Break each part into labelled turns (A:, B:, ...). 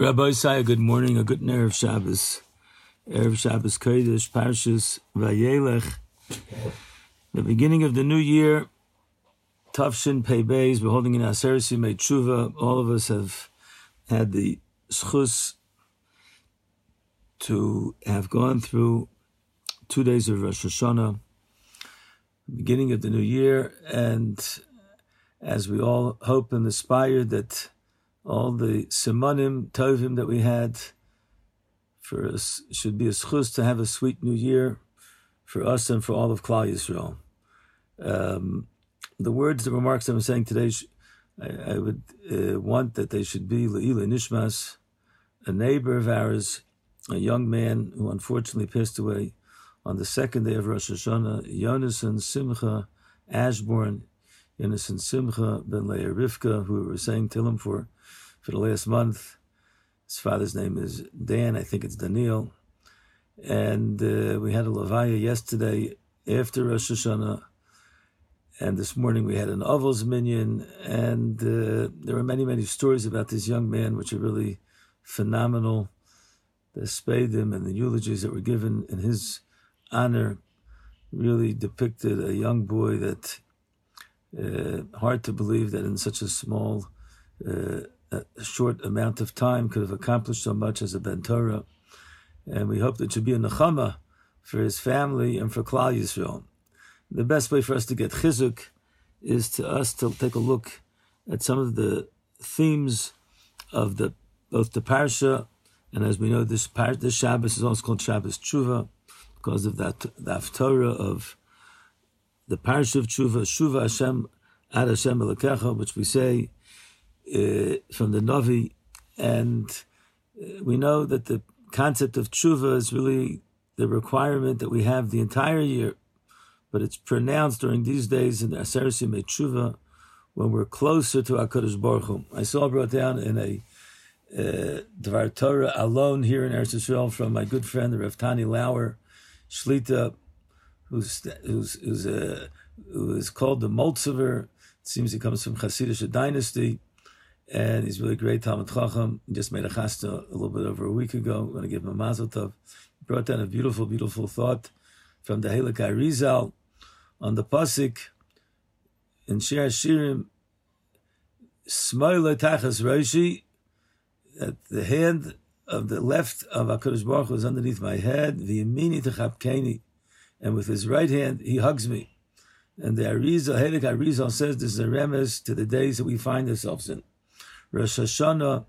A: Rabbi Isaiah, good morning, a good Erev Shabbos. Erev Shabbos Kodesh, Parshas Vayelech. The beginning of the new year, Tafshin Pei Beis, we're holding in Aseres Yimei Tshuva. All of us have had the schus to have gone through two days of Rosh Hashanah, the beginning of the new year, and as we all hope and aspire that all the simanim tovim that we had for us should be a schus to have a sweet new year for us and for all of Klal Yisrael. Um, the words, the remarks I'm saying today, I, I would uh, want that they should be Le'ila Nishmas, a neighbor of ours, a young man who unfortunately passed away on the second day of Rosh Hashanah, Yonason Simcha Ashborn, Yonason Simcha ben Leah Rivka, who we were saying Tillim for for the last month. His father's name is Dan, I think it's Daniel. And uh, we had a Levaya yesterday after Rosh Hashanah. And this morning we had an Avos Minyan. And uh, there are many, many stories about this young man, which are really phenomenal. The Spadim and the eulogies that were given in his honor really depicted a young boy that uh, hard to believe that in such a small uh, a short amount of time could have accomplished so much as a Ben Torah. And we hope that it should be a nechama for his family and for Klal Yisrael. The best way for us to get chizuk is to us to take a look at some of the themes of the both the parsha and as we know this par, this Shabbos is also called Shabbos Tshuva because of that the Haftorah of the parsha of Tshuva Shuva Hashem Ad Hashem which we say uh, from the Novi, and uh, we know that the concept of tshuva is really the requirement that we have the entire year, but it's pronounced during these days in the Yimei Tshuva when we're closer to Hakadosh Baruch Hu. I saw brought down in a uh, Dvar Torah alone here in Eretz Yisrael from my good friend the Rav Tani Lauer Shlita, who's who's who's uh, who is called the Moltzever. It seems he comes from Hasidic dynasty and he's really great Talmid Chacham. Just made a chasta a little bit over a week ago. I'm going to give him a mazel tov. Brought down a beautiful, beautiful thought from the Helikai Rizal on the pasuk in Shir Shirim. Smoile tachas roshi, that the hand of the left of Hakadosh Baruch Hu is underneath my head. The yamini techapkeni, and with his right hand he hugs me. And the Arizal, Helik Arizal says this is a remes to the days that we find ourselves in. Rosh Hashanah,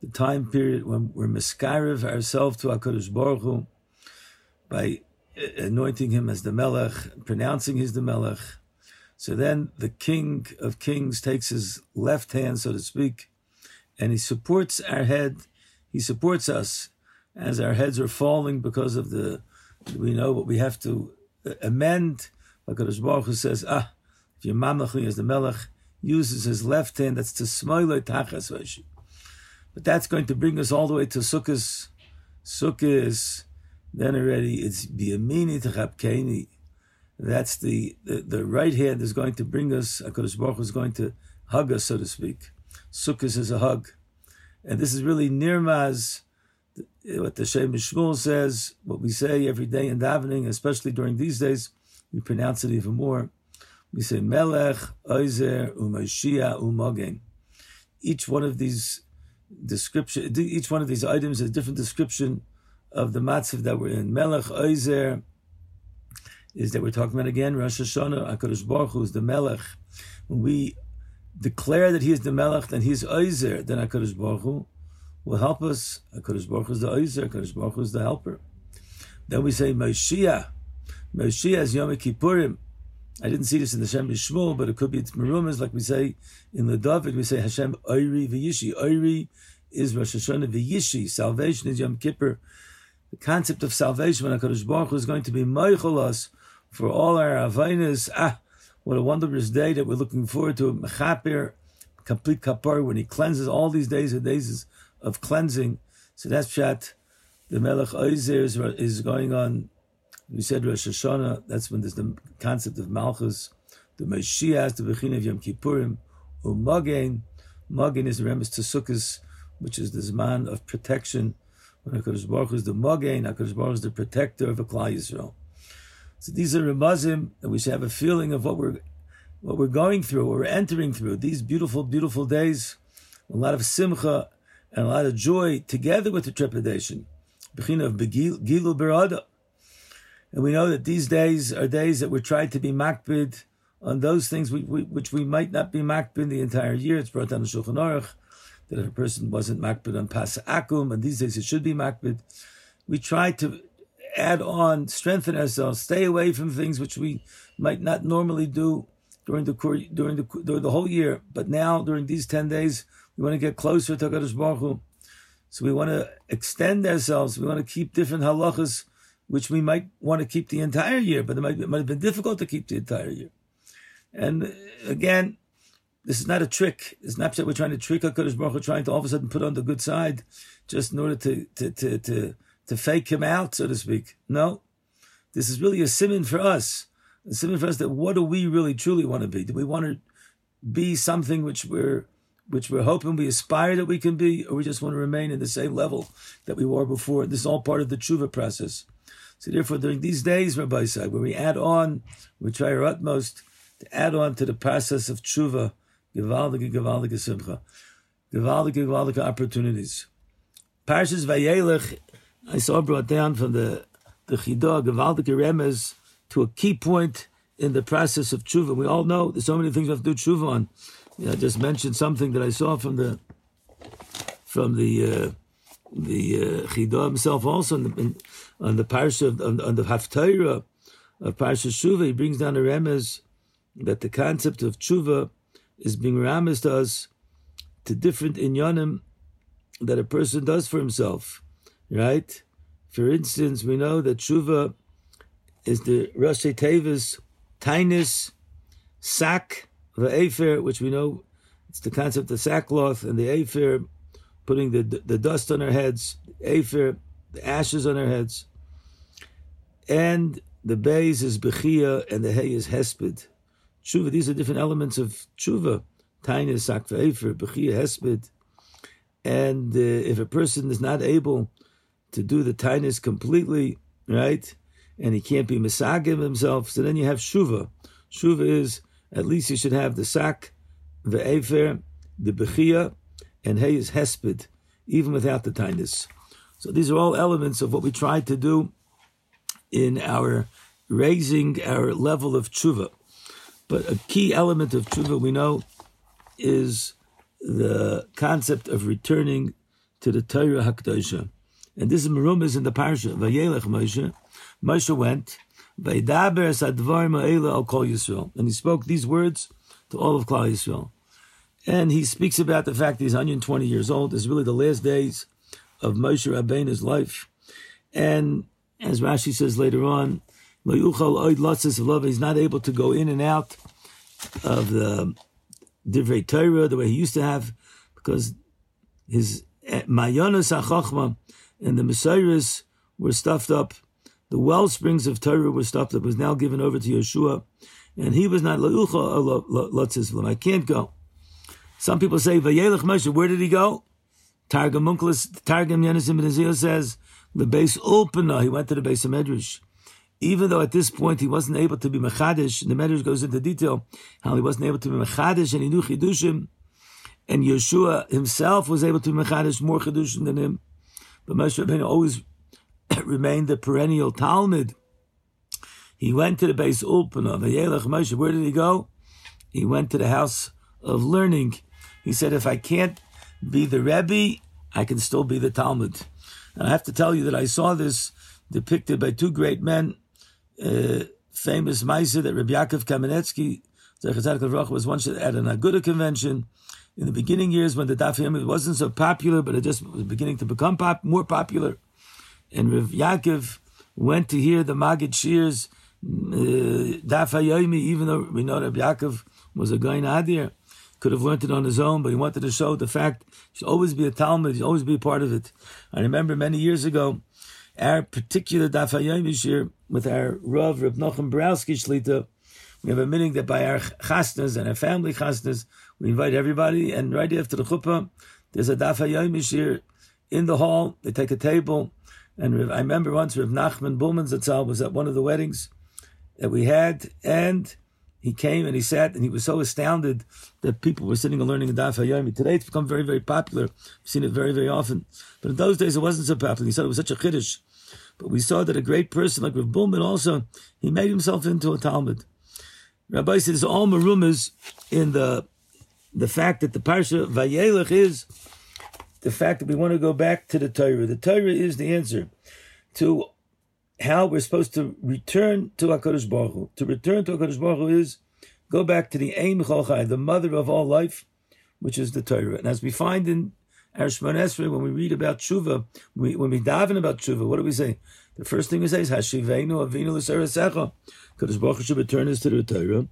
A: the time period when we're miskarev ourselves to HaKadosh Baruch Hu by anointing him as the Melech, pronouncing his the Melech. So then the King of Kings takes his left hand, so to speak, and he supports our head. He supports us as our heads are falling because of the, we know what we have to amend. HaKadosh Baruch Hu says, ah, if you're mamlechli as the Melech, uses his left hand, that's to smoile tachas vashi. But that's going to bring us all the way to Sukkot. Sukkot, then already it's biyamini techapkeni. That's the, the, the right hand is going to bring us, HaKadosh Baruch is going to hug us, so to speak. Sukkot is a hug. And this is really nirmaz, what the Shem Shmuel says, what we say every day in davening, especially during these days, we pronounce it even more. We say Melech, Oizer, Umashia, Umogen. Each one of these description, each one of these items is a different description of the matzav that we're in. Melech, Oizer, is that we're talking about again Rosh Hashanah, Hakadosh Baruch Hu is the Melech. When we declare that He is the Melech, then He is Oizer, then Hakadosh Baruch Hu will help us. Hakadosh Baruch Hu is the Oizer, Hakadosh Baruch Hu is the helper. Then we say Moshiach. Moshiach is Yom Kippurim. I didn't see this in the Shem Shmuel, but it could be it's Merumas, like we say in the David, we say Hashem Oiri V'Yishi. Oiri is Rosh Hashanah V'Yishi. Salvation is Yom Kippur. The concept of salvation when HaKadosh Baruch Hu is going to be Meichel for all our Avainas. Ah, what a wondrous day that we're looking forward to. Mechapir, complete kapar, when he cleanses all these days are days of cleansing. So that's Pshat. The Melech Oizer is, is going on we said Rosh Hashanah, that's when there's the concept of Malchus, the Mashiach, the Bechin of Yom Kippurim, Umagen, Magen is the remes to Sukkot, which is the Zman of protection, when HaKadosh Baruch Hu is the Mogain, HaKadosh Baruch Hu is the protector of a Yisrael. So these are Ramazim, and we should have a feeling of what we're what we're going through, what we're entering through. These beautiful, beautiful days, a lot of simcha and a lot of joy together with the trepidation. Bechina of Gilu Berada. And we know that these days are days that we're trying to be makbid on those things we, we, which we might not be makbid the entire year. It's brought down in Shulchan Aruch that if a person wasn't makbid on Pas Akum, and these days it should be makbid, we try to add on, strengthen ourselves, stay away from things which we might not normally do during the during the during the whole year. But now during these ten days, we want to get closer to Hakadosh Baruch Hu. So we want to extend ourselves. We want to keep different halachas, which we might want to keep the entire year, but it might, it might have been difficult to keep the entire year. And uh, again, this is not a trick. It's not that we're trying to trick HaKadosh Baruch Hu, trying to all of a sudden put on the good side just in order to, to, to, to, to fake him out, so to speak. No. This is really a simon for us. A simon for us that what do we really truly want to be? Do we want to be something which we're which we're hoping we aspire that we can be, or we just want to remain in the same level that we were before. This is all part of the tshuva process. So therefore, during these days, Rabbi said, where we add on, we try our utmost to add on to the process of tshuva, gewaldige, gewaldige simcha, gewaldige, gewaldige opportunities. Parshas Vayelech, I saw brought down from the the Chidah, gewaldige remes, to a key point in the process of tshuva. We all know there's so many things we have to do tshuva on. I just mentioned something that I saw from the from the uh, the uh, Chidah himself also on the, in, on the parsha on, on the Haftarah of Parsha Shuva. He brings down a remez that the concept of tshuva is being ramized us to different inyanim that a person does for himself, right? For instance, we know that tshuva is the Rashi Tevis, Tainis, Sak, the Afer, which we know it's the concept of sackcloth, and the Afer, putting the, the dust on our heads, Afer, the ashes on our heads. And the Beis is Bechia, and the Hay is Hesped. Tshuva, these are different elements of Tshuva. Tainis, Sak, Afer, Bechia, Hesped. And uh, if a person is not able to do the Tainis completely, right, and he can't be Misagim himself, so then you have Shuva. Shuva is at least you should have the sak, the efer, the bechia, and hey is hesped, even without the tinus. So these are all elements of what we try to do in our raising our level of tshuva. But a key element of tshuva we know is the concept of returning to the Torah Hakdosha. And this is Marum is in the parsha. Vayelech Moshe. Moshe went Vaydaber sadvar ma'ela al kol Yisrael. and he spoke these words to all of Klal Yisrael. And he speaks about the fact that he's 120 years old. Is really the last days of Moshe Rabbeinu's life. And as Rashi says later on, he's not able to go in and out of the Divrei Torah the way he used to have, because his eh, Mayanas HaChachma and the Messiahs were stuffed up the well springs of Torah were stopped that was now given over to Yehoshua, and he was not. I can't go. Some people say vayelech Moshe. Where did he go? Targum Onkelos, Targum Yenesim says the base ulpana. He went to the base of Medrash. Even though at this point he wasn't able to be mechadish, the Medrash goes into detail how he wasn't able to be mechadish and he knew chidushim, and Yehoshua himself was able to be mechadish more chidushim than him. But Moshe Rabbeinu always remained a perennial Talmid. He went to the base Ulpana, Vayelech Moshe. Where did he go? He went to the house of learning. He said, if I can't be the Rebbe, I can still be the Talmid. And I have to tell you that I saw this depicted by two great men, uh, famous Maisa that Rabbi Yaakov Kamenetsky was once at an Aguda convention in the beginning years when the Daf Yomi wasn't so popular, but it just was beginning to become pop, more popular and Rav Yaakov went to hear the Magid Shirs uh, Daf Hayomi, even though we know Rav Yaakov was a guy Adir, could have learned it on his own, but he wanted to show the fact he should always be a Talmid, he should always be a part of it. I remember many years ago, our particular Daf Hayomi Shir with our Rav Rav Nochem Borowski Shlita, we have a meeting that by our chasnas and our family chasnas, we invite everybody, and right after the chuppah, There's a Daf Hayomi here in the hall. They take a table. And I remember once Rav Nachman Bulman Zatzal was at one of the weddings that we had, and he came and he sat, and he was so astounded that people were sitting and learning the Daf Hayomi. Today it's become very, very popular. We've seen it very, very often. But in those days it wasn't so popular. He said it was such a chiddush. But we saw that a great person like Rav also, he made himself into a Talmid. Rabbi says all marumas in the the fact that the parsha Vayelech is the fact that we want to go back to the Torah. The Torah is the answer to how we're supposed to return to HaKadosh Baruch Hu. To return to HaKadosh Baruch Hu is go back to the Ein Cholchai, the mother of all life, which is the Torah. And as we find in our Esrei, when we read about Tshuva, we, when we daven about Tshuva, what do we say? The first thing we say is Hashivenu Avinu L'Sarasecha. Kadosh Baruch Hu should return us to the Torah.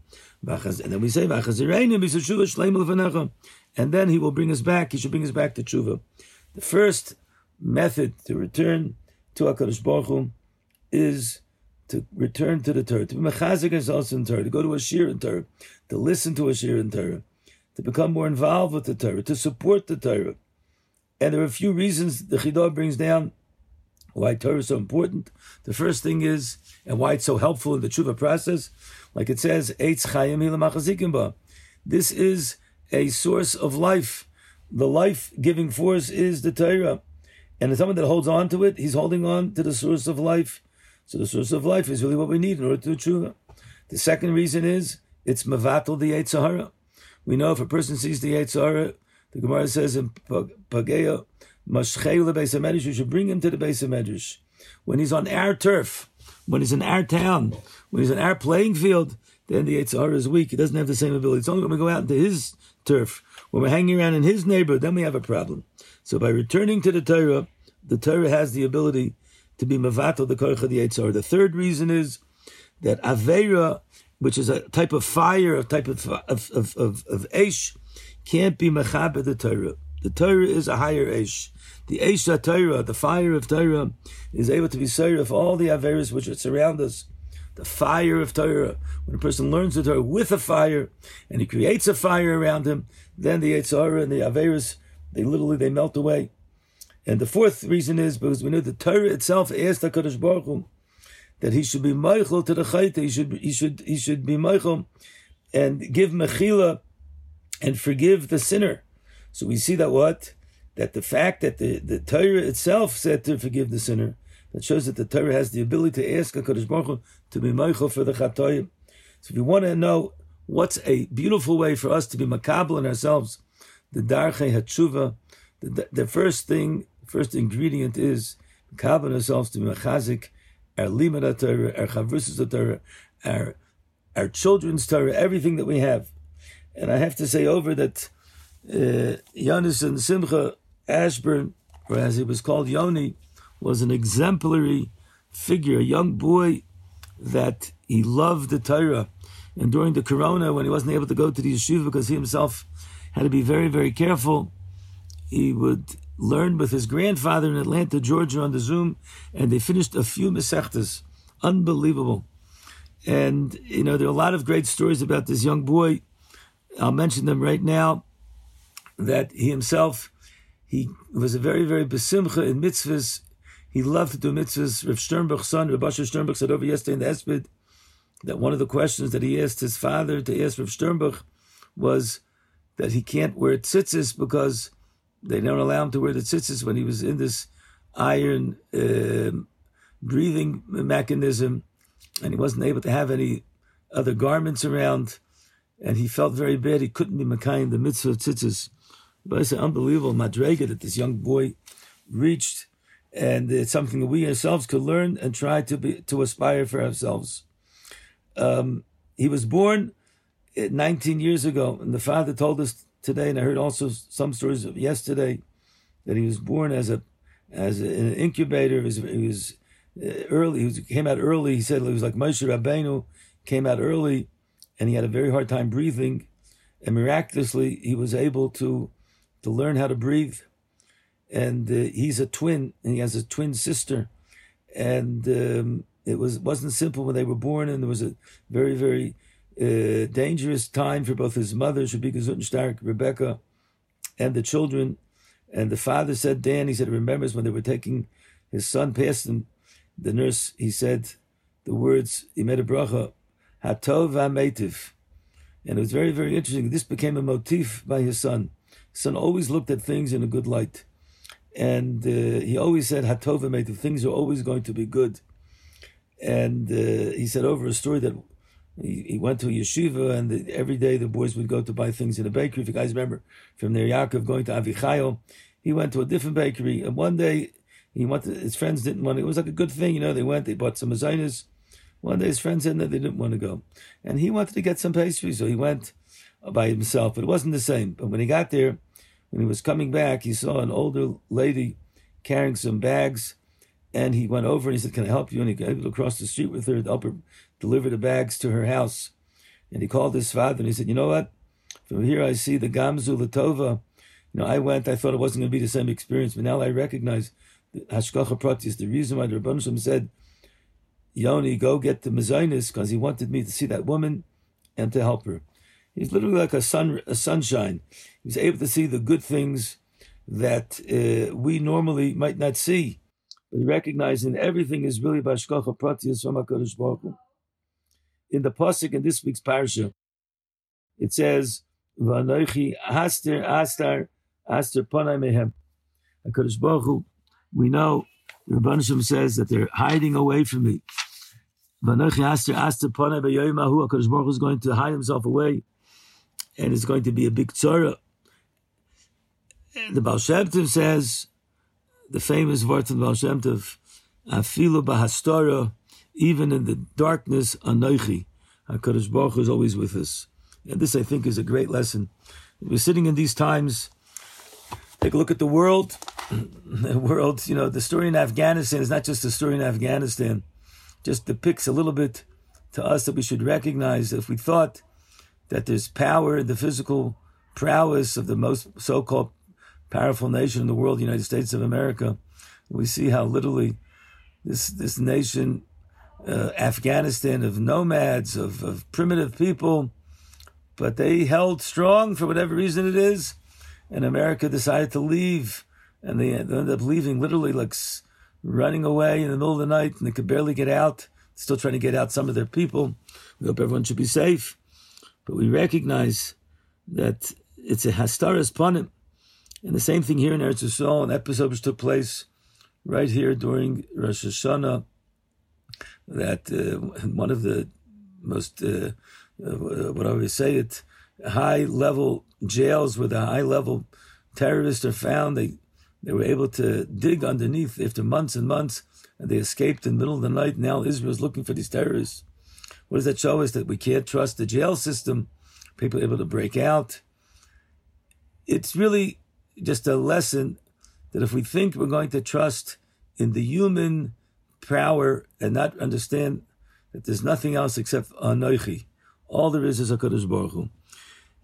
A: And then we say V'achazirenu B'Shuva Shleim L'Vanecha and then he will bring us back. He should bring us back to tshuva. The first method to return to Hakadosh Baruch Hu is to return to the Torah, to be mechazik ourselves in Torah, to go to a shir in Torah, to listen to a shir in Torah, to become more involved with the Torah, to support the Torah. And there are a few reasons the Chidah brings down why Torah is so important. The first thing is, and why it's so helpful in the tshuva process, like it says, Eitz Chayim This is a source of life. The life giving force is the Torah. And as someone that holds on to it, he's holding on to the source of life. So the source of life is really what we need in order to do tshuva. The second reason is it's mavatal the Sahara. We know if a person sees the Sahara, the Gemara says in Pagea, Mashchei beis Medrash, you should bring him to the base of Medrash. When he's on our turf, when he's in our town, when he's in our playing field, then the Yitzhar is weak. He doesn't have the same ability. It's only when we go out into his turf, when we're hanging around in his neighborhood, then we have a problem. So by returning to the Torah, the Torah has the ability to be mavato the korcha the Yitzhar. The third reason is that Avera, which is a type of fire, a type of of of of, of Eish, can't be mechaber the Torah. The Torah is a higher Eish. The Eish Torah, the fire of Torah, is able to be served of all the Averas which surround us the fire of Torah. When a person learns the Torah with a fire, and he creates a fire around him, then the Yitzhara and the Averis, they literally they melt away. And the fourth reason is because we know the Torah itself asked Hakadosh Baruch Hu that he should be Michael to the Chayta. He should he should he should be Michael and give mechila and forgive the sinner. So we see that what that the fact that the, the Torah itself said to forgive the sinner that shows that the Torah has the ability to ask HaKadosh Baruch Hu to be Meichel for the Chatoyim. So if you want to know what's a beautiful way for us to be makabel in ourselves, the Darche HaTshuva, the, the first thing, first ingredient is makabel ourselves to be Machazik, our er Limad Torah, our Chavrusas Torah, our, our children's Torah, everything that we have. And I have to say over that uh, Yonis Simcha Ashburn, or as he was called Yoni, was an exemplary figure, a young boy that he loved the Torah. And during the Corona, when he wasn't able to go to the yeshiva because he himself had to be very, very careful, he would learn with his grandfather in Atlanta, Georgia, on the Zoom, and they finished a few mesechtas. Unbelievable. And, you know, there are a lot of great stories about this young boy. I'll mention them right now. That he himself, he was a very, very besimcha in mitzvahs he loved to do mitzvahs. Rav Sternberg's son, Rav Asher Sternberg, said over yesterday in the Espid that one of the questions that he asked his father to ask Rav Sternberg was that he can't wear tzitzis because they don't allow him to wear the tzitzis when he was in this iron uh, breathing mechanism and he wasn't able to have any other garments around and he felt very bad. He couldn't be Makayim, the mitzvah of tzitzis. But it's an unbelievable madrega that this young boy reached and it's something that we ourselves could learn and try to be to aspire for ourselves. Um, he was born 19 years ago, and the father told us today, and I heard also some stories of yesterday that he was born as a as a, an incubator. He was, he was uh, early. He was, came out early. He said he was like Moshe Rabbeinu, came out early, and he had a very hard time breathing, and miraculously he was able to to learn how to breathe and uh, he's a twin, and he has a twin sister, and um, it was wasn't simple when they were born, and there was a very very uh, dangerous time for both his mother, Shabika Rebecca, and the children. And the father said, Dan, he said, remembers when they were taking his son past him, the nurse, he said the words, he made a bracha, Hatov v'ametiv. And it was very, very interesting. This became a motif by his son. His son always looked at things in a good light. And uh, he always said, Hatov v'ametiv, things are always going to be good. And uh, he said over a story that he, he went to a yeshiva, and the, every day the boys would go to buy things in a bakery. If you guys remember from their Yaakov going to Avichayo, he went to a different bakery, and one day he wanted his friends didn't want. To, it was like a good thing, you know. They went, they bought some mazainas. One day his friends said that they didn't want to go, and he wanted to get some pastry, so he went by himself. But it wasn't the same. But when he got there, when he was coming back, he saw an older lady carrying some bags and he went over and he said, Can I help you? And he got able to cross the street with her deliver the bags to her house. And he called his father and he said, You know what? From here I see the Gamzu Latova. You know, I went, I thought it wasn't going to be the same experience, but now I recognize the Hashgacha Pratis, the reason why the Rabban said, Yoni, go get the Mazainis, because he wanted me to see that woman and to help her. He's literally like a sun, a sunshine. He's able to see the good things that uh, we normally might not see but recognizing everything is really Bashkocha Pratiyas from HaKadosh Baruch Hu. In the Pasuk in this week's parsha, it says, V'anoichi haster astar aster panai mehem. HaKadosh Baruch Hu, we know, Rebbeinu says that they're hiding away from me. V'anoichi haster aster panai beyoimahu. HaKadosh Baruch Hu is going to hide himself away, and it's going to be a big tzara. The Baal Shem Tov says, the famous words of Baal Shem Tov, Afilu bahastora, even in the darkness, anoichi. HaKadosh Baruch Hu is always with us. And this, I think, is a great lesson. We're sitting in these times. Take a look at the world. The world, you know, the story in Afghanistan is not just a story in Afghanistan. Just depicts a little bit to us that we should recognize if we thought that there's power the physical prowess of the most so-called powerful nation in the world, the United States of America. We see how literally this this nation, uh, Afghanistan, of nomads, of, of primitive people, but they held strong for whatever reason it is, and America decided to leave, and they, ended up leaving literally like running away in the middle of the night, and they could barely get out. Still trying to get out some of their people. We hope everyone should be safe, but we recognize that it's a hastaras panim and the same thing here in Eretz Yisrael, an episode which took place right here during Rosh Hashanah, that uh, one of the most, uh, uh, what I always say, it high level jails where the high level terrorists are found. They they were able to dig underneath after months and months, and they escaped in the middle of the night. Now Israel is looking for these terrorists. What does that show us? That we can't trust the jail system. People able to break out. It's really just a lesson that if we think we're going to trust in the human power and not understand that there's nothing else except Anoichi, all there is is HaKadosh Baruch Hu.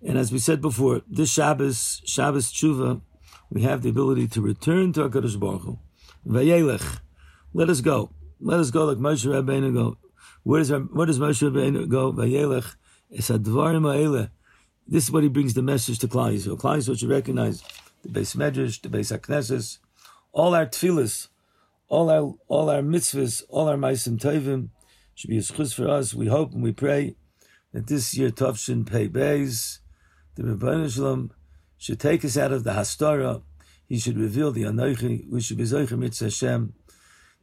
A: And as we said before, this Shabbos, Shabbos Tshuva, we have the ability to return to HaKadosh Baruch Hu. Vayelech, let us go. Let us go like Moshe Rabbeinu go. Where does, where does Moshe Rabbeinu go? Vayelech, es advarim ha'eleh. This is what he brings the message to Klal Yisrael. Klal Yisrael should recognize the Beis Medrash, the Beis Hakneses, all our tefillas, all our all our mitzvahs, all our ma'asim tovim should be a schus for us. We hope and we pray that this year Tovshin Pei Beis, the Rebbeinu Shalom, should take us out of the Hastara. He should reveal the Anoichi. We should be Zoicher Mitzvah Hashem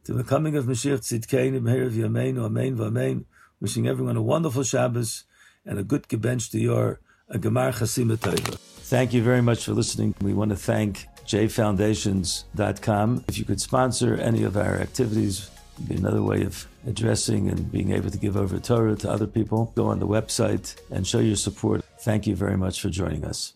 A: to the coming of Mashiach Tzidkein, Meher V'Yamein, Amen V'Amen. Wishing everyone a wonderful Shabbos and a good Gebench to your a Gemar Chasima Tova. Thank you very much for listening. We want to thank jfoundations.com. If you could sponsor any of our activities, be another way of addressing and being able to give over Torah to other people. Go on the website and show your support. Thank you very much for joining us.